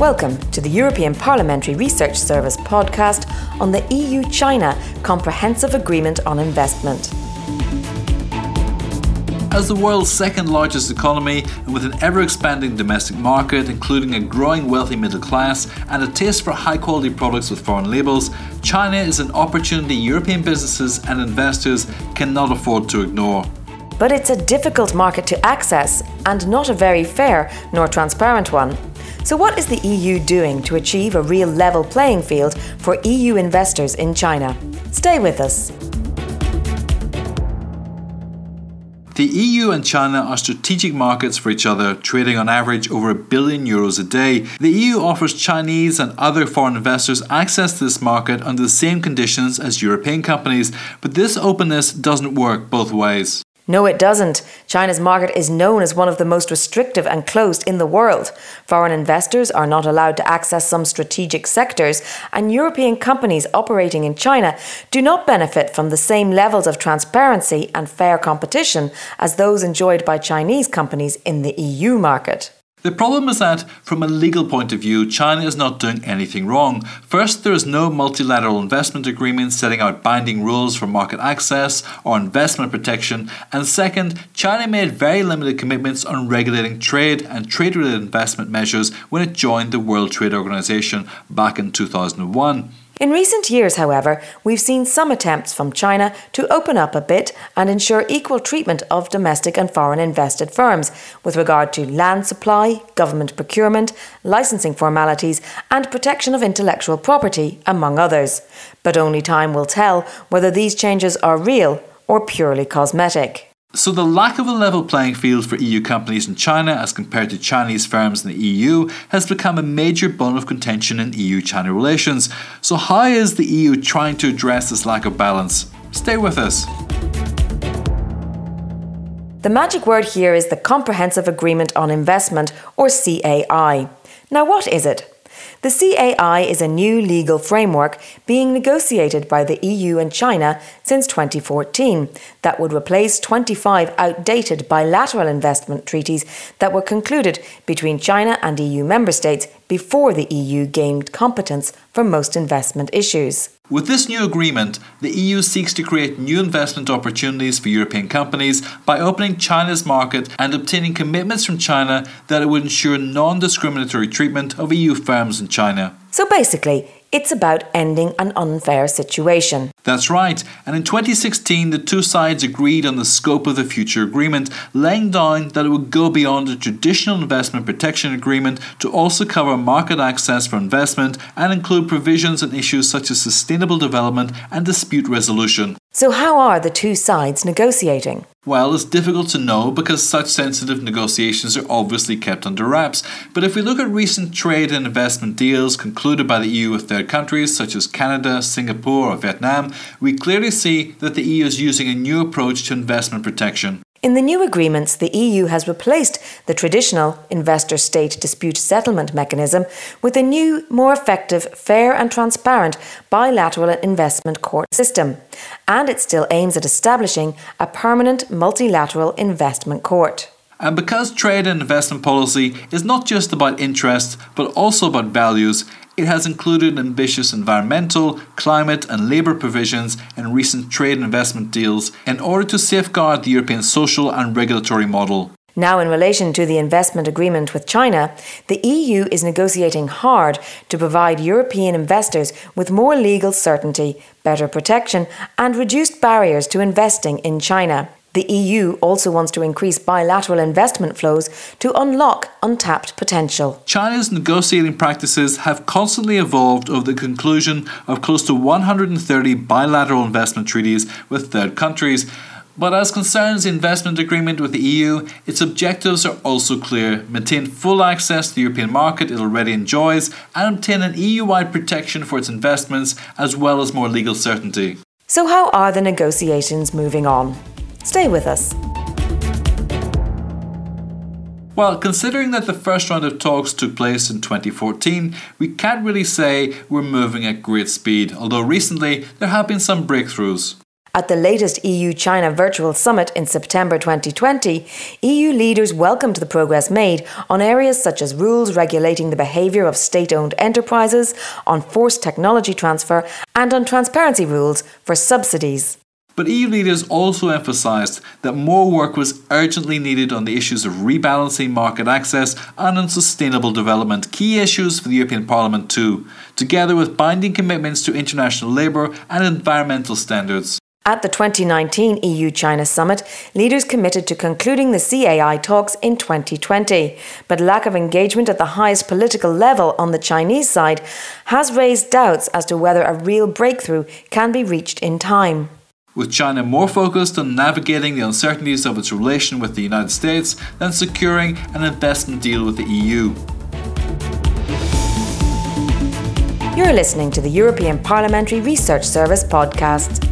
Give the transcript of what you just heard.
Welcome to the European Parliamentary Research Service podcast on the EU China Comprehensive Agreement on Investment. As the world's second largest economy and with an ever expanding domestic market, including a growing wealthy middle class and a taste for high quality products with foreign labels, China is an opportunity European businesses and investors cannot afford to ignore. But it's a difficult market to access and not a very fair nor transparent one. So, what is the EU doing to achieve a real level playing field for EU investors in China? Stay with us. The EU and China are strategic markets for each other, trading on average over a billion euros a day. The EU offers Chinese and other foreign investors access to this market under the same conditions as European companies, but this openness doesn't work both ways. No, it doesn't. China's market is known as one of the most restrictive and closed in the world. Foreign investors are not allowed to access some strategic sectors, and European companies operating in China do not benefit from the same levels of transparency and fair competition as those enjoyed by Chinese companies in the EU market. The problem is that, from a legal point of view, China is not doing anything wrong. First, there is no multilateral investment agreement setting out binding rules for market access or investment protection. And second, China made very limited commitments on regulating trade and trade related investment measures when it joined the World Trade Organization back in 2001. In recent years, however, we've seen some attempts from China to open up a bit and ensure equal treatment of domestic and foreign invested firms with regard to land supply, government procurement, licensing formalities, and protection of intellectual property, among others. But only time will tell whether these changes are real or purely cosmetic. So, the lack of a level playing field for EU companies in China as compared to Chinese firms in the EU has become a major bone of contention in EU China relations. So, how is the EU trying to address this lack of balance? Stay with us. The magic word here is the Comprehensive Agreement on Investment, or CAI. Now, what is it? The CAI is a new legal framework being negotiated by the EU and China since 2014 that would replace 25 outdated bilateral investment treaties that were concluded between China and EU member states before the EU gained competence for most investment issues. With this new agreement, the EU seeks to create new investment opportunities for European companies by opening China's market and obtaining commitments from China that it would ensure non discriminatory treatment of EU firms in China. So basically, it's about ending an unfair situation. That's right. And in 2016, the two sides agreed on the scope of the future agreement, laying down that it would go beyond the traditional investment protection agreement to also cover market access for investment and include provisions on issues such as sustainable development and dispute resolution. So, how are the two sides negotiating? Well, it's difficult to know because such sensitive negotiations are obviously kept under wraps. But if we look at recent trade and investment deals concluded by the EU with third countries such as Canada, Singapore, or Vietnam, we clearly see that the EU is using a new approach to investment protection. In the new agreements, the EU has replaced the traditional investor state dispute settlement mechanism with a new, more effective, fair, and transparent bilateral investment court system. And it still aims at establishing a permanent multilateral investment court. And because trade and investment policy is not just about interests, but also about values, it has included ambitious environmental, climate, and labour provisions in recent trade and investment deals in order to safeguard the European social and regulatory model. Now, in relation to the investment agreement with China, the EU is negotiating hard to provide European investors with more legal certainty, better protection, and reduced barriers to investing in China. The EU also wants to increase bilateral investment flows to unlock untapped potential. China's negotiating practices have constantly evolved over the conclusion of close to 130 bilateral investment treaties with third countries. But as concerns the investment agreement with the EU, its objectives are also clear maintain full access to the European market it already enjoys, and obtain an EU wide protection for its investments, as well as more legal certainty. So, how are the negotiations moving on? Stay with us. Well, considering that the first round of talks took place in 2014, we can't really say we're moving at great speed, although recently there have been some breakthroughs. At the latest EU China virtual summit in September 2020, EU leaders welcomed the progress made on areas such as rules regulating the behaviour of state owned enterprises, on forced technology transfer, and on transparency rules for subsidies. But EU leaders also emphasised that more work was urgently needed on the issues of rebalancing market access and on sustainable development, key issues for the European Parliament too, together with binding commitments to international labour and environmental standards. At the 2019 EU China summit, leaders committed to concluding the CAI talks in 2020. But lack of engagement at the highest political level on the Chinese side has raised doubts as to whether a real breakthrough can be reached in time with China more focused on navigating the uncertainties of its relation with the United States than securing an investment deal with the EU. You're listening to the European Parliamentary Research Service podcast.